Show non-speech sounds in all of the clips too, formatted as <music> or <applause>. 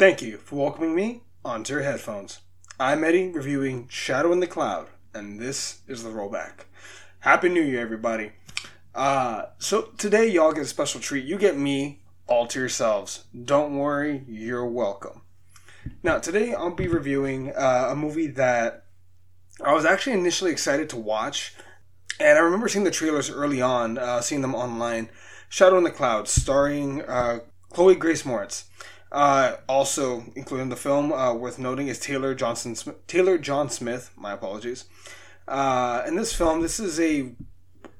Thank you for welcoming me onto your headphones. I'm Eddie reviewing Shadow in the Cloud, and this is the rollback. Happy New Year, everybody. Uh, so today y'all get a special treat. You get me all to yourselves. Don't worry, you're welcome. Now, today I'll be reviewing uh, a movie that I was actually initially excited to watch, and I remember seeing the trailers early on, uh, seeing them online. Shadow in the Clouds, starring uh, Chloe Grace Moretz. Uh, also included in the film, uh, worth noting, is Taylor Johnson Smith, Taylor John Smith. My apologies. Uh, in this film, this is a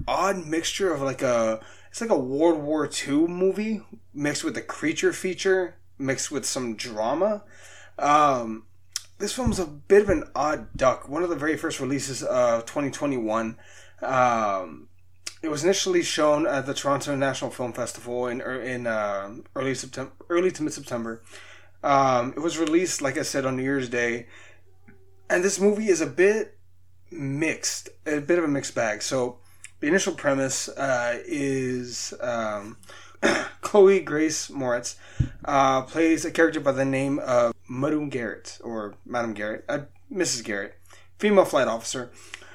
odd mixture of like a it's like a World War II movie mixed with a creature feature mixed with some drama. Um, this film's a bit of an odd duck. One of the very first releases of 2021. Um, it was initially shown at the Toronto National Film Festival in in uh, early September, early to mid September. Um, it was released, like I said, on New Year's Day, and this movie is a bit mixed, a bit of a mixed bag. So, the initial premise uh, is um, <coughs> Chloe Grace Moretz uh, plays a character by the name of Madame Garrett or Madame Garrett, uh, Mrs. Garrett, female flight officer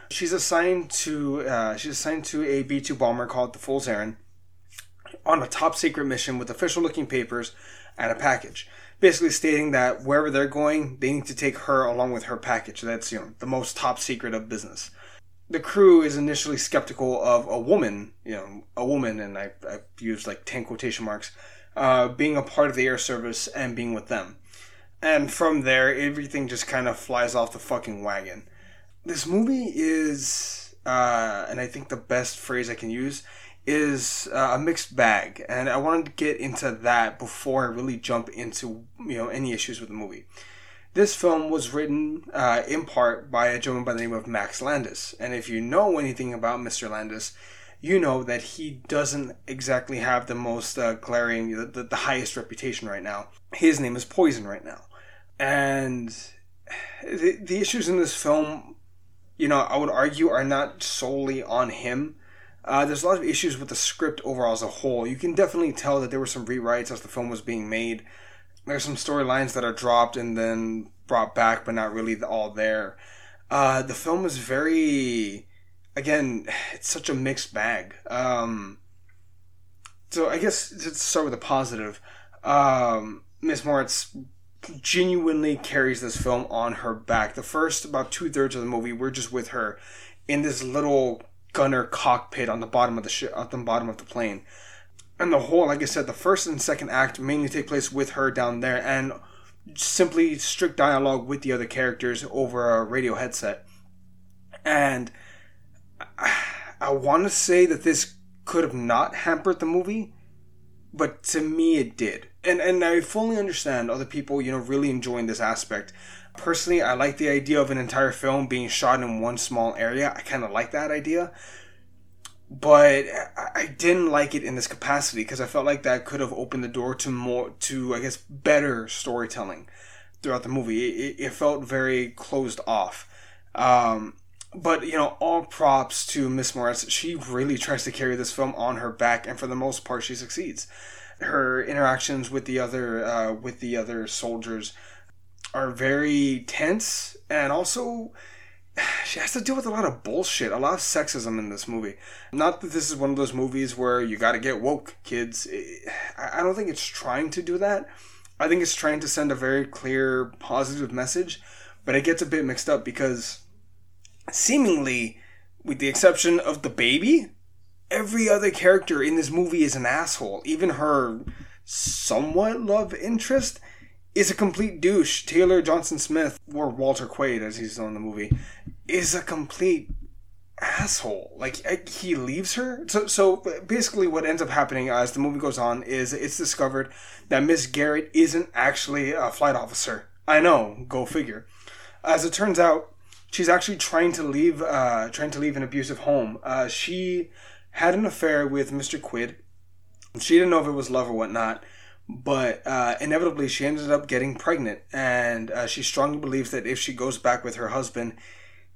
She's assigned to uh, she's assigned to a B two bomber called the Fool's Errand on a top secret mission with official looking papers and a package. Basically stating that wherever they're going, they need to take her along with her package. That's you know the most top secret of business. The crew is initially skeptical of a woman, you know, a woman, and I, I used like 10 quotation marks, uh, being a part of the air service and being with them. And from there, everything just kind of flies off the fucking wagon this movie is, uh, and I think the best phrase I can use is uh, a mixed bag, and I wanted to get into that before I really jump into you know any issues with the movie. This film was written uh, in part by a gentleman by the name of Max Landis, and if you know anything about Mr. Landis, you know that he doesn't exactly have the most uh, glaring, the, the, highest reputation right now. His name is Poison right now, and the, the issues in this film you know, I would argue are not solely on him. Uh, there's a lot of issues with the script overall as a whole. You can definitely tell that there were some rewrites as the film was being made. There's some storylines that are dropped and then brought back, but not really all there. Uh, the film is very, again, <sighs> it's such a mixed bag. Um, so I guess let's start with a positive, um, Miss Moretz genuinely carries this film on her back. The first about two thirds of the movie, we're just with her in this little gunner cockpit on the bottom of the at the bottom of the plane. And the whole, like I said, the first and second act mainly take place with her down there, and simply strict dialogue with the other characters over a radio headset. And I, I want to say that this could have not hampered the movie, but to me it did and and I fully understand other people, you know, really enjoying this aspect. Personally, I like the idea of an entire film being shot in one small area. I kind of like that idea, but I didn't like it in this capacity because I felt like that could have opened the door to more, to I guess, better storytelling throughout the movie. It, it felt very closed off. Um, but you know, all props to Miss Morris. She really tries to carry this film on her back, and for the most part, she succeeds her interactions with the other uh, with the other soldiers are very tense and also <sighs> she has to deal with a lot of bullshit, a lot of sexism in this movie. Not that this is one of those movies where you got to get woke, kids. I don't think it's trying to do that. I think it's trying to send a very clear, positive message, but it gets a bit mixed up because seemingly, with the exception of the baby, every other character in this movie is an asshole. Even her somewhat love interest is a complete douche. Taylor Johnson Smith, or Walter Quaid as he's known in the movie, is a complete asshole. Like he leaves her. So so basically, what ends up happening as the movie goes on is it's discovered that Miss Garrett isn't actually a flight officer. I know, go figure. As it turns out, she's actually trying to leave, uh, trying to leave an abusive home. Uh, she had an affair with Mr. Quaid. She didn't know if it was love or whatnot, but uh, inevitably she ended up getting pregnant, and uh, she strongly believes that if she goes back with her husband,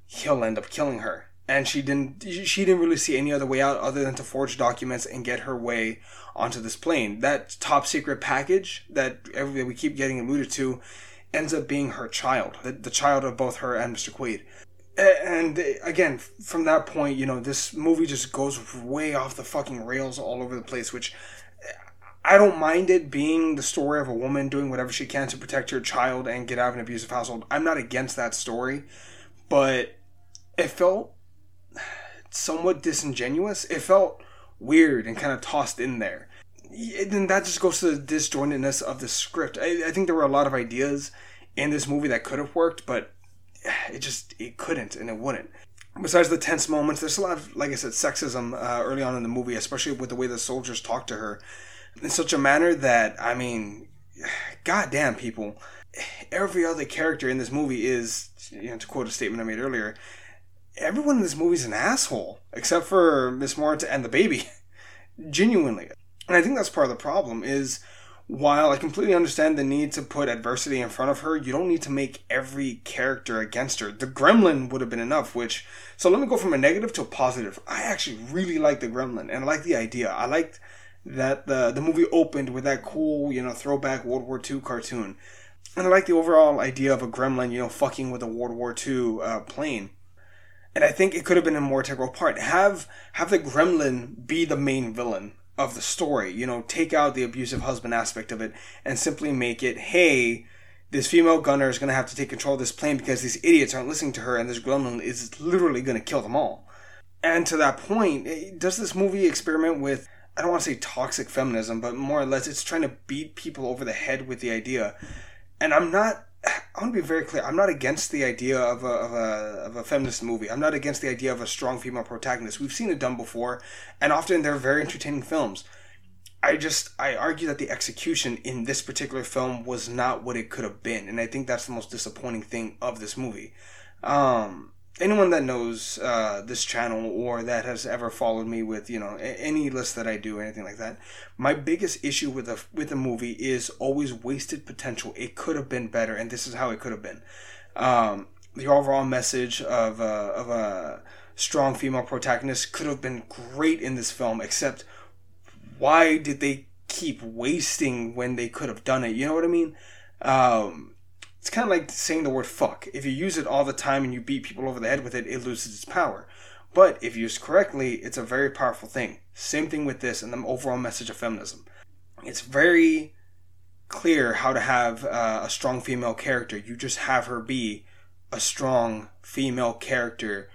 he'll end up killing her. and she didn't she didn't really see any other way out other than to forge documents and get her way onto this plane. That top secret package that every, we keep getting alluded to ends up being her child, the, the child of both her and Mr. Quaid. And uh, again, from that point, you know, this movie just goes way off the fucking rails all over the place, which uh, I don't mind it being the story of a woman doing whatever she can to protect her child and get out of an abusive household. I'm not against that story, but it felt somewhat disingenuous. It felt weird and kind of tossed in there. And that just goes to the disjointedness of the script. I, I think there were a lot of ideas in this movie that could have worked, but <sighs> it just it couldn't and it wouldn't. Besides the tense moments, there's a lot of, like I said, sexism uh, early on in the movie, especially with the way the soldiers talk to her in such a manner that I mean, <sighs> goddamn people. Every other character in this movie is, you know, to quote a statement I made earlier, everyone in this movie is an asshole except for Miss Marta and the baby. <laughs> Genuinely. And I think that's part of the problem is while I completely understand the need to put adversity in front of her, you don't need to make every character against her. The gremlin would have been enough, which so let me go from a negative to a positive. I actually really like the gremlin and I like the idea. I liked that the the movie opened with that cool, you know, throwback World War II cartoon. And I like the overall idea of a gremlin, you know, fucking with a World War II uh, plane and I think it could have been a more integral part. Have have the gremlin be the main villain of the story. You know, take out the abusive husband aspect of it and simply make it, hey, this female gunner is going to have to take control of this plane because these idiots aren't listening to her, and this gremlin is literally going to kill them all. And to that point, eh, does this movie experiment with? I don't want to say toxic feminism, but more or less, it's trying to beat people over the head with the idea. And I'm not I want to be very clear. I'm not against the idea of a, of a of a feminist movie. I'm not against the idea of a strong female protagonist. We've seen it done before, and often they're very entertaining films. I just I argue that the execution in this particular film was not what it could have been, and I think that's the most disappointing thing of this movie. Um, anyone that knows uh, this channel or that has ever followed me with you know any list that I do anything like that, my biggest issue with a with a movie is always wasted potential. It could have been better, and this is how it could have been. Um, the overall message of a, of a strong female protagonist could have been great in this film, except why did they keep wasting when they could have done it? You know what I mean? Um, it's kind of like saying the word fuck. If you use it all the time and you beat people over the head with it, it loses its power. But if used correctly, it's a very powerful thing. Same thing with this and the overall message of feminism. It's very clear how to have uh, a strong female character. You just have her be a strong female character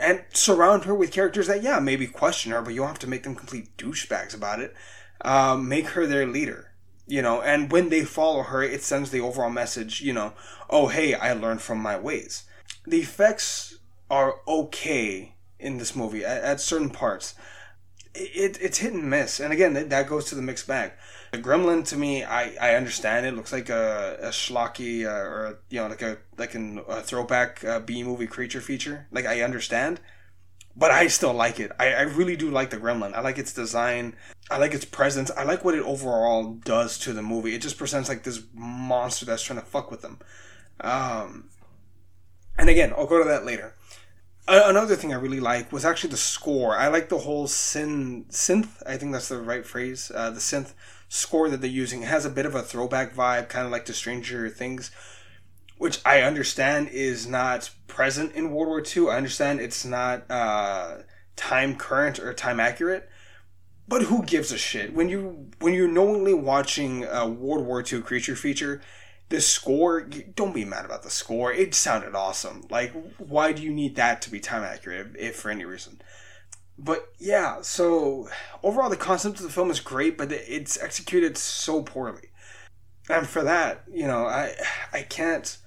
and surround her with characters that, yeah, maybe question her, but you don't have to make them complete douchebags about it. Um, make her their leader you know and when they follow her it sends the overall message you know oh hey i learned from my ways. The effects are okay in this movie at, at certain parts. It, it's hit and miss and again that, goes to the mixed bag. The gremlin to me i, I understand it. Looks like a, a schlocky uh, or you know like a like an, a throwback uh, b movie creature feature. Like i understand but I still like it. I, I really do like the Gremlin. I like its design. I like its presence. I like what it overall does to the movie. It just presents like this monster that's trying to fuck with them. Um, and again, I'll go to that later. another thing I really like was actually the score. I like the whole synth. Synth. I think that's the right phrase. Uh, the synth score that they're using it has a bit of a throwback vibe, kind of like the Stranger Things which I understand is not present in World War II. I understand it's not uh, time current or time accurate. But who gives a shit when you when you're knowingly watching a World War II creature feature? The score, don't be mad about the score. It sounded awesome. Like, why do you need that to be time accurate, if, if for any reason? But yeah, so overall, the concept of the film is great, but it's executed so poorly. And for that, you know, I I can't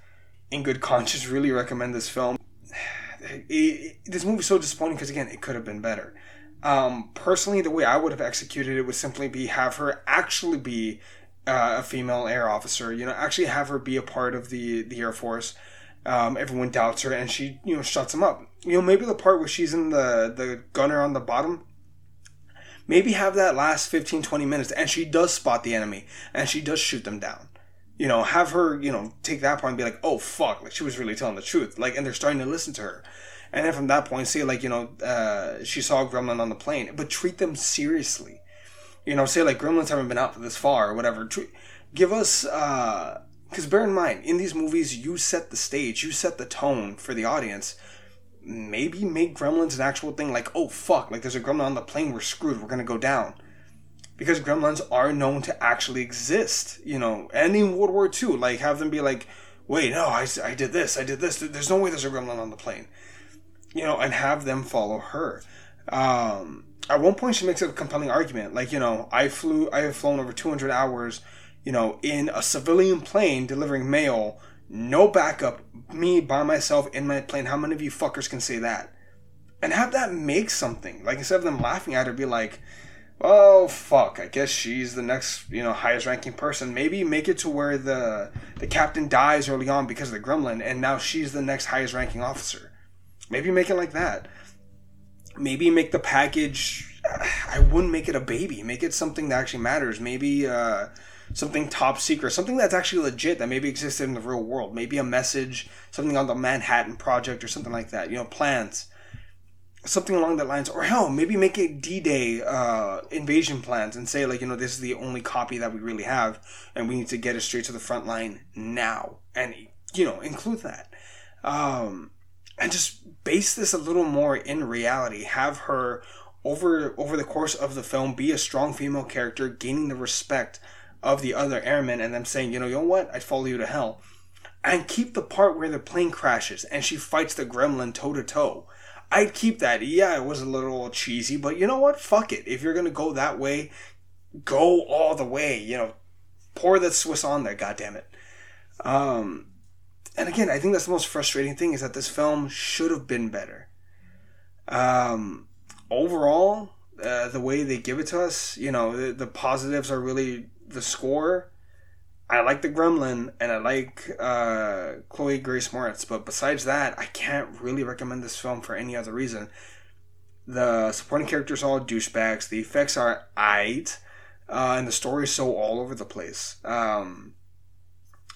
in good conscience really recommend this film. <sighs> It, it, this so disappointing because again, it could have been better. Um, personally, the way I would have executed it would simply be have her actually be uh, a female air officer. You know, actually have her be a part of the the Air Force. Um, everyone doubts her, and she you know shuts them up. You know, maybe the part where she's in the the gunner on the bottom. Maybe have that last 15, 20 minutes, and she does spot the enemy, and she does shoot them down you know, have her, you know, take that part and be like, oh fuck, like she was really telling the truth. Like, and they're starting to listen to her. And then from that point, say like you know uh, she saw a gremlin on the plane, but treat them seriously. You know, say like gremlins haven't been out this far or whatever. Treat, give us because uh, bear in mind in these movies you set the stage, you set the tone for the audience. Maybe make gremlins an actual thing. Like oh fuck, like there's a gremlin on the plane, we're screwed, we're gonna go down because gremlins are known to actually exist, you know, and in World War II, like have them be like, wait, no, I, I did this, I did this, there's no way there's a gremlin on the plane, you know, and have them follow her. Um, at one point, she makes a compelling argument, like, you know, I flew, I have flown over 200 hours, you know, in a civilian plane delivering mail, no backup, me by myself in my plane. How many of you fuckers can say that? And have that make something. Like, instead of them laughing at her, be like, oh fuck. I guess she's the next you know highest ranking person. Maybe make it to where the the captain dies early on because of the gremlin and now she's the next highest ranking officer. Maybe make it like that. Maybe make the package i wouldn't make it a baby. Make it something that actually matters. Maybe uh, something top secret. Something that's actually legit that maybe existed in the real world. Maybe a message something on the manhattan project or something like that. You know plans something along that lines or hell maybe make a d-day uh, invasion plans and say like you know this is the only copy that we really have and we need to get it straight to the front line now. And you know include that. Um, and just base this a little more in reality. Have her over over the course of the film be a strong female character gaining the respect of the other airmen and them saying you know you know what? I'd follow you to hell. And keep the part where the plane crashes and she fights the gremlin toe to toe I'd keep that. Yeah, it was a little cheesy, but you know what? Fuck it. If you're gonna go that way, go all the way. You know, pour the Swiss on there. God damn it. Um, and again, I think that's the most frustrating thing is that this film should have been better. Um, overall, uh, the way they give it to us, you know, the, the positives are really the score I like the Gremlin and I like uh, Chloe Grace Moretz, but besides that, I can't really recommend this film for any other reason. The supporting characters are all douchebags. The effects are aight, uh, and the story is so all over the place. Um,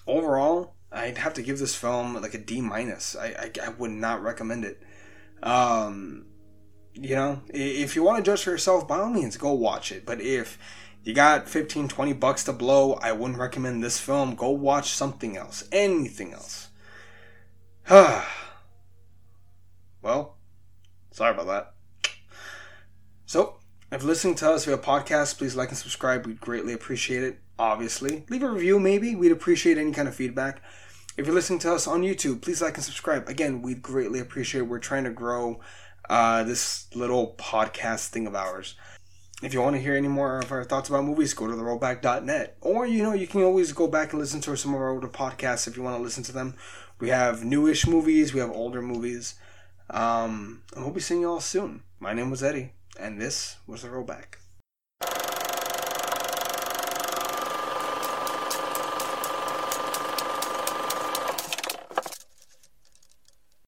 overall, I'd have to give this film like a D minus. I, I, I would not recommend it. Um, you know, if you want to judge for yourself, by all means, go watch it. But if you got 15, 20 bucks to blow, I wouldn't recommend this film. Go watch something else. Anything else. <sighs> well, sorry about that. So, if you're listening to us via podcast, please like and subscribe. We'd greatly appreciate it, obviously. Leave a review, maybe. We'd appreciate any kind of feedback. If you're listening to us on YouTube, please like and subscribe. Again, we'd greatly appreciate it. We're trying to grow uh, this little podcast thing of ours if you want to hear any more of our thoughts about movies, go to the rollback.net. Or, you know, you can always go back and listen to some of our older podcasts if you want to listen to them. We have newish movies, we have older movies. Um, and we'll be seeing you all soon. My name was Eddie, and this was the rollback.